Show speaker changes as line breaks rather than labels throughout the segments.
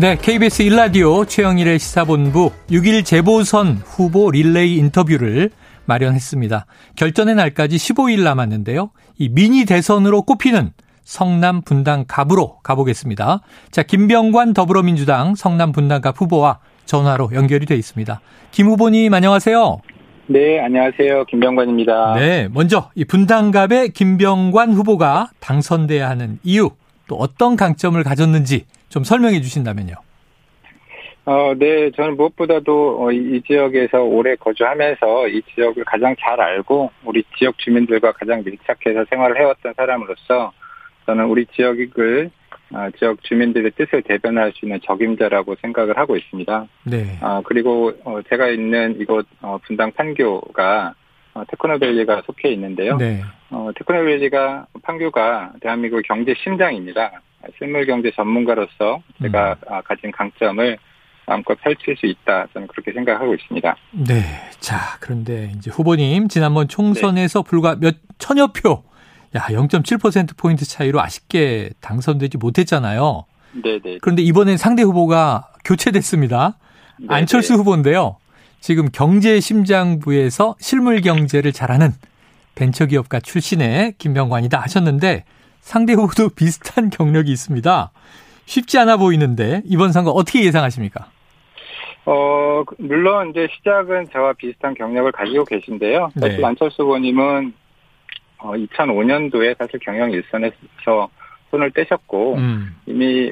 네, KBS 1라디오 최영일의 시사본부 6일 재보선 후보 릴레이 인터뷰를 마련했습니다. 결전의 날까지 15일 남았는데요. 이 미니 대선으로 꼽히는 성남 분당 갑으로 가보겠습니다. 자, 김병관 더불어민주당 성남 분당갑 후보와 전화로 연결이 돼 있습니다. 김 후보님 안녕하세요.
네, 안녕하세요. 김병관입니다.
네, 먼저 이 분당갑의 김병관 후보가 당선돼야 하는 이유 또 어떤 강점을 가졌는지 좀 설명해 주신다면요.
어, 네, 저는 무엇보다도 어, 이 지역에서 오래 거주하면서 이 지역을 가장 잘 알고 우리 지역 주민들과 가장 밀착해서 생활을 해왔던 사람으로서 저는 우리 지역을 어, 지역 주민들의 뜻을 대변할 수 있는 적임자라고 생각을 하고 있습니다. 네. 아 그리고 제가 있는 이곳 분당 판교가 테크노밸리가 속해 있는데요. 네. 테크노밸리가 판교가 대한민국 경제 심장입니다. 실물 경제 전문가로서 제가 음. 가진 강점을 마음껏 펼칠 수 있다. 저는 그렇게 생각하고 있습니다.
네. 자, 그런데 이제 후보님 지난번 총선에서 네. 불과 몇 천여 표, 야 0.7% 포인트 차이로 아쉽게 당선되지 못했잖아요. 네, 네. 그런데 이번엔 상대 후보가 교체됐습니다. 네, 안철수 네. 후보인데요. 지금 경제심장부에서 실물 경제를 잘하는 벤처기업가 출신의 김병관이다 하셨는데 상대 후보도 비슷한 경력이 있습니다. 쉽지 않아 보이는데 이번 선거 어떻게 예상하십니까?
어, 물론 이제 시작은 저와 비슷한 경력을 가지고 계신데요. 네. 사실 안철수 후보님은 어, 2005년도에 사실 경영 일선에서 손을 떼셨고 음. 이미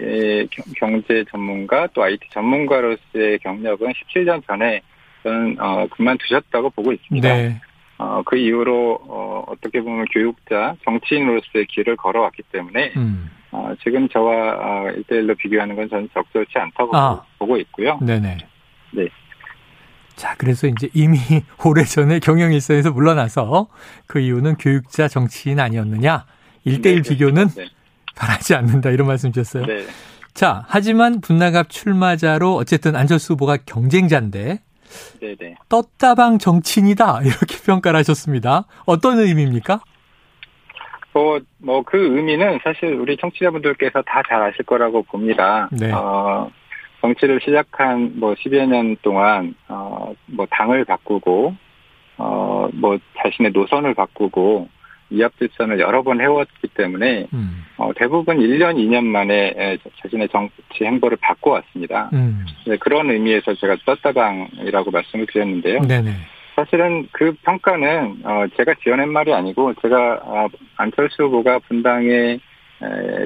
경제 전문가 또 IT 전문가로서의 경력은 17년 전에 저는 어, 그만두셨다고 보고 있습니다. 네. 어, 그 이후로 어, 어떻게 보면 교육자, 정치인으로서의 길을 걸어왔기 때문에 음. 어, 지금 저와 어, 1대1로 비교하는 건 저는 적절치 않다고 아. 보고 있고요. 네네.
네. 자, 그래서 이제 이미 오래전에 경영 일선에서 물러나서 그 이유는 교육자 정치인 아니었느냐. 1대1 네, 비교는 네. 바라지 않는다. 이런 말씀 주셨어요. 네. 자, 하지만 분나갑 출마자로 어쨌든 안철수 후보가 경쟁자인데 네네. 떴다방 정치인이다. 이렇게 평가를 하셨습니다. 어떤 의미입니까?
뭐, 뭐, 그 의미는 사실 우리 청취자분들께서 다 잘 아실 거라고 봅니다. 네. 어, 정치를 시작한 뭐 10여 년 동안, 어, 뭐 당을 바꾸고, 어, 뭐 자신의 노선을 바꾸고, 이합집산을 여러 번 해왔기 때문에, 음. 어, 대부분 1년, 2년 만에 자신의 정치 행보를 바꿔왔습니다. 음. 네, 그런 의미에서 제가 떴다방이라고 말씀을 드렸는데요. 네네. 사실은 그 평가는 어 제가 지어낸 말이 아니고 제가 어, 안철수 후보가 분당에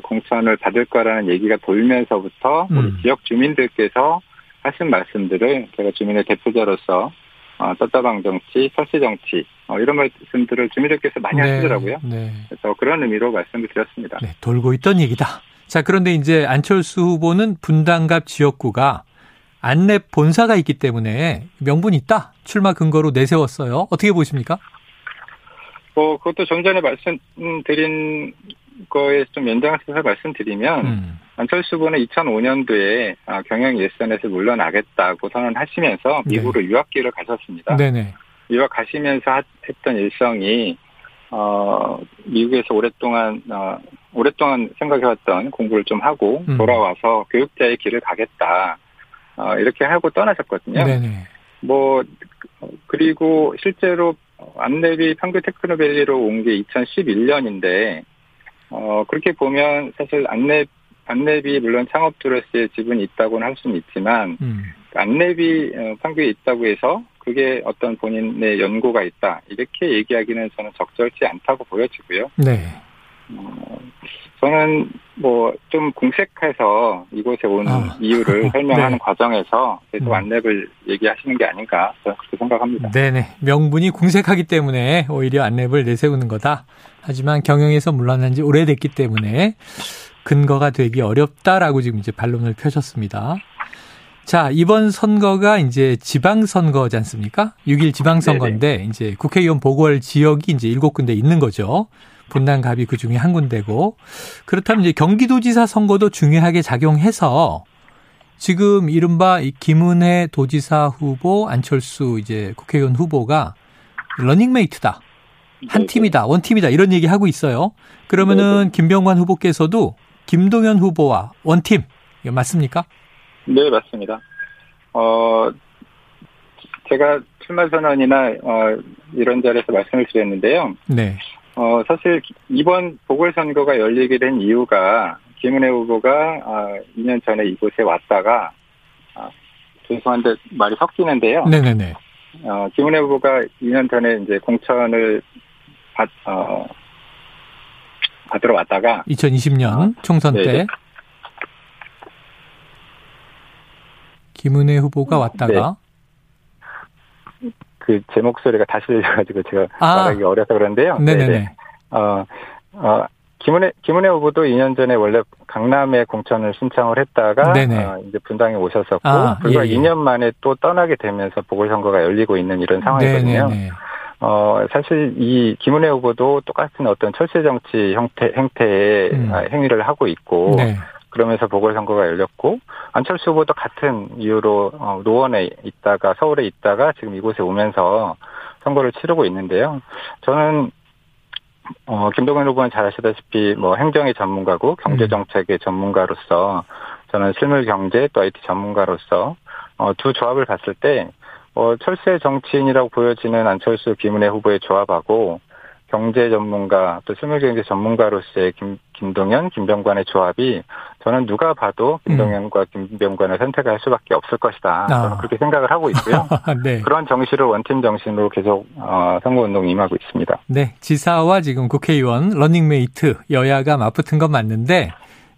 공천을 받을 거라는 얘기가 돌면서부터 음. 우리 지역 주민들께서 하신 말씀들을 제가 주민의 대표자로서 어, 떴다방 정치, 설치 정치 어, 이런 말씀들을 주민들께서 많이 네, 하시더라고요. 네. 그래서 그런 의미로 말씀을 드렸습니다. 네,
돌고 있던 얘기다. 자 그런데 이제 안철수 후보는 분당갑 지역구가 안랩 본사가 있기 때문에 명분이 있다. 출마 근거로 내세웠어요. 어떻게 보십니까?
뭐 그것도 좀 전에 말씀드린 거에 좀 연장해서 말씀드리면 음. 안철수 후보는 2005년도에 아, 경영 예산에서 물러나겠다고 선언하시면서 네. 미국으로 네. 유학기를 가셨습니다. 네네. 유학 가시면서 했던 일성이 어 미국에서 오랫동안 어 오랫동안 생각해왔던 공부를 좀 하고 음. 돌아와서 교육자의 길을 가겠다. 어, 이렇게 하고 떠나셨거든요. 네네. 뭐 그리고 실제로 안내비 평교 테크노밸리로 온 게 2011년인데 어 그렇게 보면 사실 안내 안내비 물론 창업주로서의 지분이 있다고는 할 수는 있지만 음. 안내비 어, 판교에 있다고 해서 그게 어떤 본인의 연고가 있다 이렇게 얘기하기는 저는 적절치 않다고 보여지고요. 네. 어, 저는 뭐좀 궁색해서 이곳에 온 아. 이유를 설명하는 네. 과정에서 계속 음. 안랩을 얘기하시는 게 아닌가 저는 그렇게 생각합니다.
네네. 명분이 궁색하기 때문에 오히려 안랩을 내세우는 거다. 하지만 경영에서 물러난 지 오래됐기 때문에 근거가 되기 어렵다라고 지금 이제 반론을 펴셨습니다. 자, 이번 선거가 이제 지방선거지 않습니까? 6일 지방선거인데 네네. 이제 국회의원 보궐 지역이 이제 7군데 있는 거죠. 분당갑이 그 중에 한 군데고 그렇다면 이제 경기도지사 선거도 중요하게 작용해서 지금 이른바 이 김은혜 도지사 후보 안철수 이제 국회의원 후보가 러닝메이트다. 한 팀이다. 원 팀이다. 이런 얘기 하고 있어요. 그러면은 김병관 후보께서도 김동연 후보와 원팀. 이거 맞습니까?
네, 맞습니다. 어, 제가 출마 선언이나 어, 이런 자리에서 말씀을 드렸는데요. 네. 어, 사실 이번 보궐선거가 열리게 된 이유가 김은혜 후보가 어, 2년 전에 이곳에 왔다가 어, 죄송한데 말이 섞이는데요. 네네네. 어, 김은혜 후보가 2년 전에 이제 공천을 받, 어, 받으러 왔다가
2020년 총선 네, 때 김은혜 후보가 왔다가
네. 그제 목소리가 다시 들려가지고 제가 아. 말하기 어려서 그런데요. 네네네. 네네. 어, 어, 김은혜, 김은혜 후보도 2년 전에 원래 강남에 공천을 신청을 했다가 어, 이제 분당에 오셨었고 아, 불과 예, 예. 2년 만에 또 떠나게 되면서 보궐선거가 열리고 있는 이런 상황이거든요. 네네네. 어, 사실 이 김은혜 후보도 똑같은 어떤 철새 정치 형태, 행태의 음. 아, 행위를 하고 있고 네. 그러면서 보궐선거가 열렸고 안철수 후보도 같은 이유로 어, 노원에 있다가 서울에 있다가 지금 이곳에 오면서 선거를 치르고 있는데요. 저는 어, 김동연 후보는 잘 아시다시피 뭐 행정의 전문가고 경제 정책의 음. 전문가로서 저는 실물 경제 또 IT 전문가로서 어, 두 조합을 봤을 때 어, 철새 정치인이라고 보여지는 안철수 김은혜 후보의 조합하고 경제 전문가 또 실물경제 전문가로서의 김, 김동연, 김병관의 조합이 저는 누가 봐도 김동연과 음. 김병관을 선택할 수밖에 없을 것이다. 아. 그렇게 생각을 하고 있고요. 네. 그런 정신을 원팀 정신으로 계속 어, 선거운동 임하고 있습니다.
네, 지사와 지금 국회의원 러닝메이트 여야가 맞붙은 건 맞는데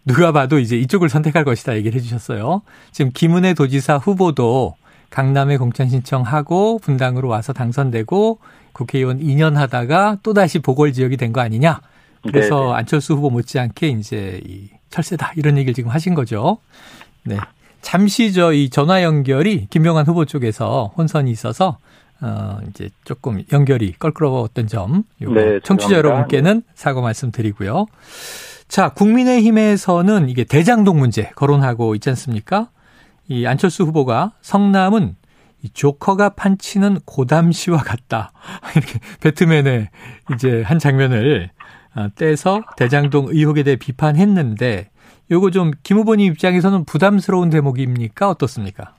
누가 봐도 이제 이쪽을 선택할 것이다 얘기를 해주셨어요. 지금 김은혜 도지사 후보도 강남에 공천 신청하고 분당으로 와서 당선되고 국회의원 2년 하다가 또다시 보궐 지역이 된 거 아니냐. 그래서 네네. 안철수 후보 못지않게 이제 이 철새다 이런 얘기를 지금 하신 거죠. 네. 잠시 저 이 전화 연결이 김병환 후보 쪽에서 혼선이 있어서 어 이제 조금 연결이 껄끄러웠던 점 네, 청취자 여러분께는 사과 말씀드리고요. 자, 국민의힘에서는 이게 대장동 문제 거론하고 있지 않습니까? 이 안철수 후보가 성남은 이 조커가 판치는 고담시와 같다. 이렇게 배트맨의 이제 한 장면을 아, 떼서 대장동 의혹에 대해 비판했는데 요거 좀 김 후보님 입장에서는 부담스러운 대목입니까? 어떻습니까?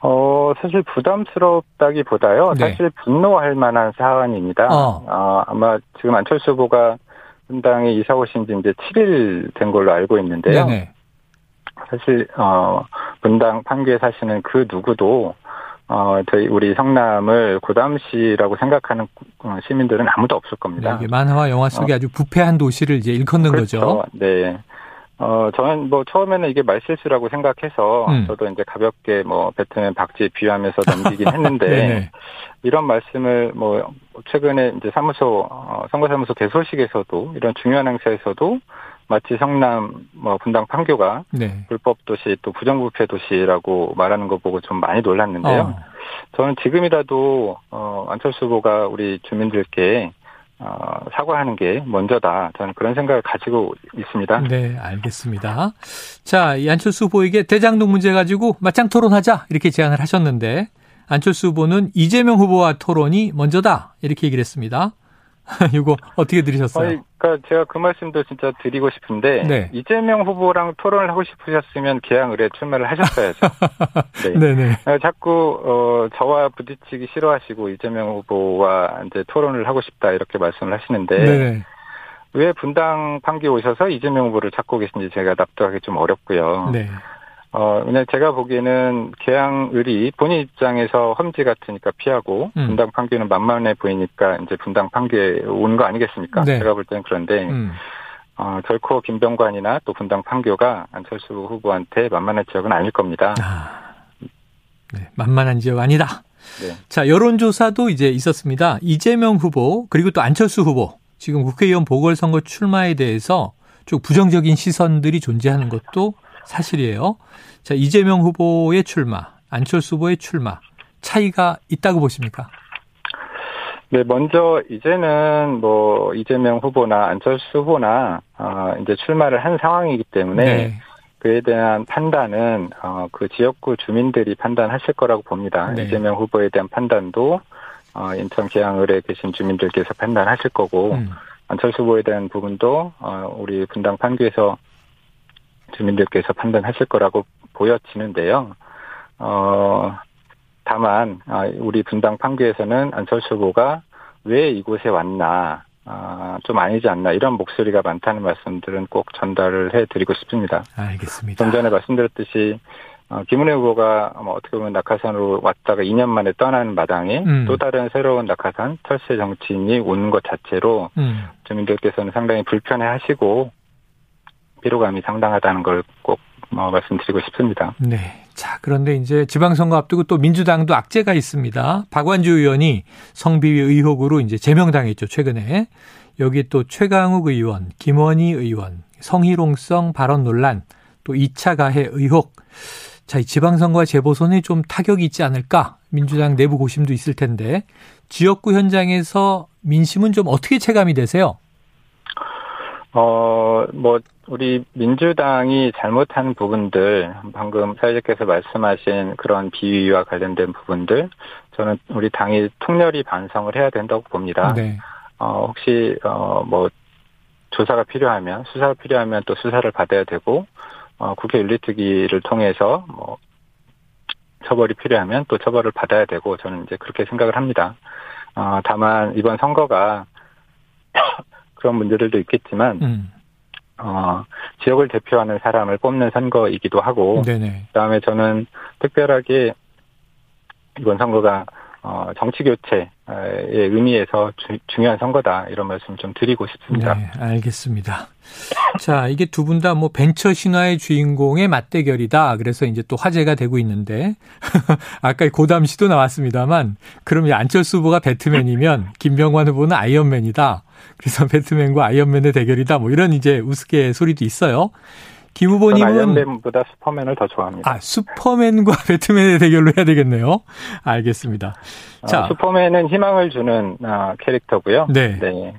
어, 사실 부담스럽다기보다요. 네. 사실 분노할 만한 사안입니다. 어. 어. 아마 지금 안철수 후보가 분당에 이사 오신 지 이제 7일 된 걸로 알고 있는데요. 네네. 사실, 어, 분당 판교에 사시는 그 누구도 어, 저희 우리 성남을 고담시라고 생각하는 어, 시민들은 아무도 없을 겁니다.
네, 만화와 영화 속에 어. 아주 부패한 도시를 이제 일컫는 그렇죠. 거죠.
네. 어, 저는 뭐 처음에는 이게 말실수라고 생각해서 음. 저도 이제 가볍게 뭐 배트맨 박쥐 비유하면서 넘기긴 했는데 이런 말씀을 뭐 최근에 이제 사무소, 어, 선거사무소 개소식에서도 이런 중요한 행사에서도 마치 성남 뭐 분당 판교가 네. 불법 도시 또 부정부패 도시라고 말하는 거 보고 좀 많이 놀랐는데요. 어. 저는 지금이라도 어 안철수 후보가 우리 주민들께 어, 사과하는 게 먼저다. 저는 그런 생각을 가지고 있습니다.
네, 알겠습니다. 자, 이 안철수 후보에게 대장동 문제 가지고 맞짱 토론하자 이렇게 제안을 하셨는데 안철수 후보는 이재명 후보와 토론이 먼저다 이렇게 얘기를 했습니다. 이거 어떻게 들으셨어요? 아니,
그러니까 제가 그 말씀도 진짜 드리고 싶은데 네. 이재명 후보랑 토론을 하고 싶으셨으면 개항 의뢰 출마를 하셨어야죠. 네. 네네. 어, 자꾸 어 저와 부딪히기 싫어하시고 이재명 후보와 이제 토론을 하고 싶다 이렇게 말씀을 하시는데 네네. 왜 분당 판기 오셔서 이재명 후보를 찾고 계신지 제가 납득하기 좀 어렵고요. 네. 어, 왜냐 제가 보기에는 개항을이 본인 입장에서 험지 같으니까 피하고 음. 분당 판결은 만만해 보이니까 이제 분당 판결에 오는 거 아니겠습니까? 네. 제가 볼 때는 그런데 음. 어, 결코 김병관이나 또 분당 판교가 안철수 후보한테 만만한 지역은 아닐 겁니다. 아,
네, 만만한 지역 아니다. 네. 자, 여론조사도 이제 있었습니다. 이재명 후보, 그리고 또 안철수 후보, 지금 국회의원 보궐선거 출마에 대해서 좀 부정적인 시선들이 존재하는 것도 사실이에요. 자, 이재명 후보의 출마, 안철수 후보의 출마, 차이가 있다고 보십니까?
네, 먼저 이제는 뭐 이재명 후보나 안철수 후보나 어 이제 출마를 한 상황이기 때문에 네. 그에 대한 판단은 어그 지역구 주민들이 판단하실 거라고 봅니다. 네. 이재명 후보에 대한 판단도 어 인천 계양을에 계신 주민들께서 판단하실 거고 음. 안철수 후보에 대한 부분도 어 우리 분당 판교에서 주민들께서 판단하실 거라고 보여지는데요. 어, 다만 아, 우리 분당 판교에서는 안철수 후보가 왜 이곳에 왔나 아, 좀 아니지 않나 이런 목소리가 많다는 말씀들은 꼭 전달을 해드리고 싶습니다.
알겠습니다.
좀 전에 말씀드렸듯이 어, 김은혜 후보가 뭐 어떻게 보면 낙하산으로 왔다가 2년 만에 떠나는 마당에 음. 또 다른 새로운 낙하산 철새 정치인이 오는 것 자체로 음. 주민들께서는 상당히 불편해하시고 피로감이 상당하다는 걸꼭 뭐 말씀드리고 싶습니다.
네. 자, 그런데 이제 지방선거 앞두고 또 민주당도 악재가 있습니다. 박완주 의원이 성비위 의혹으로 이제 제명당했죠, 최근에. 여기 또 최강욱 의원, 김원희 의원, 성희롱성 발언 논란, 또 2차 가해 의혹. 자, 이 지방선거와 재보선에 좀 타격이 있지 않을까? 민주당 내부 고심도 있을 텐데, 지역구 현장에서 민심은 좀 어떻게 체감이 되세요?
어, 뭐, 우리 민주당이 잘못한 부분들, 방금 사회자께서 말씀하신 그런 비위와 관련된 부분들, 저는 우리 당이 통렬히 반성을 해야 된다고 봅니다. 네. 어, 혹시, 어, 뭐, 조사가 필요하면, 수사가 필요하면 또 수사를 받아야 되고, 어, 국회 윤리특위를 통해서 뭐, 처벌이 필요하면 또 처벌을 받아야 되고, 저는 이제 그렇게 생각을 합니다. 어, 다만, 이번 선거가 그런 문제들도 있겠지만, 음. 어, 지역을 대표하는 사람을 뽑는 선거이기도 하고, 네네. 그다음에 저는 특별하게 이번 선거가 어, 정치 교체의 의미에서 주, 중요한 선거다 이런 말씀 좀 드리고 싶습니다. 네,
알겠습니다. 자, 이게 두 분 다 뭐 벤처 신화의 주인공의 맞대결이다. 그래서 이제 또 화제가 되고 있는데 아까 고담 씨도 나왔습니다만 그럼 안철수 후보가 배트맨이면 김병관 후보는 아이언맨이다. 그래서 배트맨과 아이언맨의 대결이다. 뭐 이런 이제 우스개 소리도 있어요. 김 후보님은
아이언맨보다 슈퍼맨을 더 좋아합니다.
아 슈퍼맨과 배트맨의 대결로 해야 되겠네요. 알겠습니다.
어, 자 슈퍼맨은 희망을 주는 어, 캐릭터고요. 네. 네.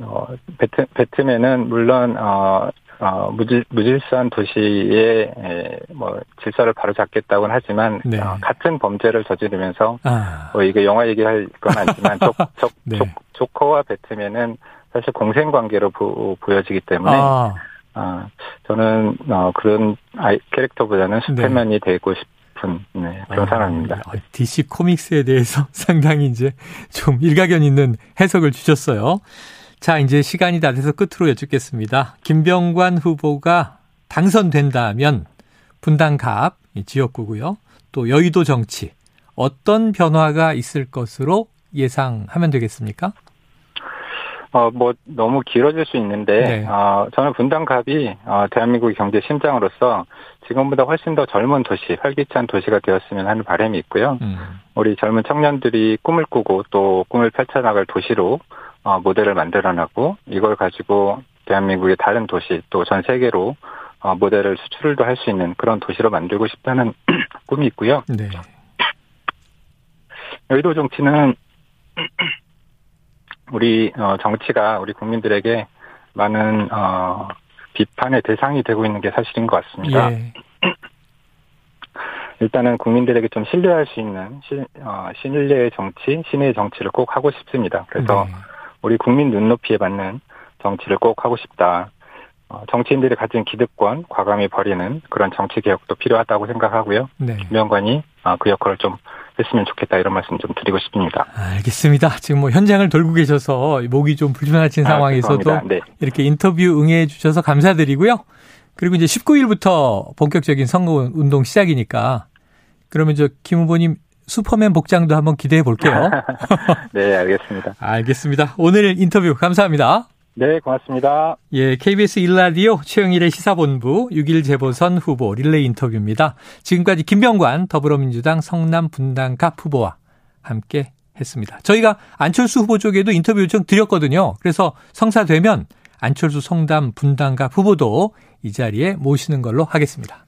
어, 배트, 배트맨은 물론 어, 어, 무질, 무질서한 도시의 에, 뭐 질서를 바로잡겠다고는 하지만 네. 어, 같은 범죄를 저지르면서 아. 뭐 이게 영화 얘기할 건 아니지만 조, 조, 네. 조, 조커와 배트맨은 사실 공생 관계로 보, 여지기 때문에 아. 아, 저는 어, 그런 아이, 캐릭터보다는 슈퍼맨이 네. 되고 싶은 네, 그런 아, 사람입니다.
DC 코믹스에 대해서 상당히 이제 좀 일가견 있는 해석을 주셨어요. 자, 이제 시간이 다 돼서 끝으로 여쭙겠습니다. 김병관 후보가 당선된다면 분당갑 지역구고요. 또 여의도 정치 어떤 변화가 있을 것으로 예상하면 되겠습니까?
어, 뭐, 너무 길어질 수 있는데, 네. 어, 저는 분당갑이, 어, 대한민국의 경제 심장으로서 지금보다 훨씬 더 젊은 도시, 활기찬 도시가 되었으면 하는 바람이 있고요. 음. 우리 젊은 청년들이 꿈을 꾸고 또 꿈을 펼쳐나갈 도시로, 어, 모델을 만들어나고, 이걸 가지고 대한민국의 다른 도시, 또 전 세계로, 어, 모델을 수출도 할 수 있는 그런 도시로 만들고 싶다는 꿈이 있고요. 네. 여의도 정치는 우리 어, 정치가 우리 국민들에게 많은 어, 비판의 대상이 되고 있는 게 사실인 것 같습니다. 예. 일단은 국민들에게 좀 신뢰할 수 있는 신, 어, 신뢰의 정치, 신의 정치를 꼭 하고 싶습니다. 그래서 네. 우리 국민 눈높이에 맞는 정치를 꼭 하고 싶다. 어, 정치인들이 가진 기득권 과감히 버리는 그런 정치 개혁도 필요하다고 생각하고요. 네. 김영관이 어, 그 역할을 좀 했으면 좋겠다 이런 말씀 좀 드리고 싶습니다.
알겠습니다. 지금 뭐 현장을 돌고 계셔서 목이 좀 불편하신 아, 상황에서도 네. 이렇게 인터뷰 응해 주셔서 감사드리고요. 그리고 이제 19일부터 본격적인 선거 운동 시작이니까 그러면 저 김 후보님 슈퍼맨 복장도 한번 기대해 볼게요.
네, 알겠습니다.
알겠습니다. 오늘 인터뷰 감사합니다.
네, 고맙습니다.
예, KBS 일라디오 최영일의 시사본부 6일 재보선 후보 릴레이 인터뷰입니다. 지금까지 김병관 더불어민주당 성남 분당갑 후보와 함께 했습니다. 저희가 안철수 후보 쪽에도 인터뷰 요청 드렸거든요. 그래서 성사되면 안철수 성남 분당갑 후보도 이 자리에 모시는 걸로 하겠습니다.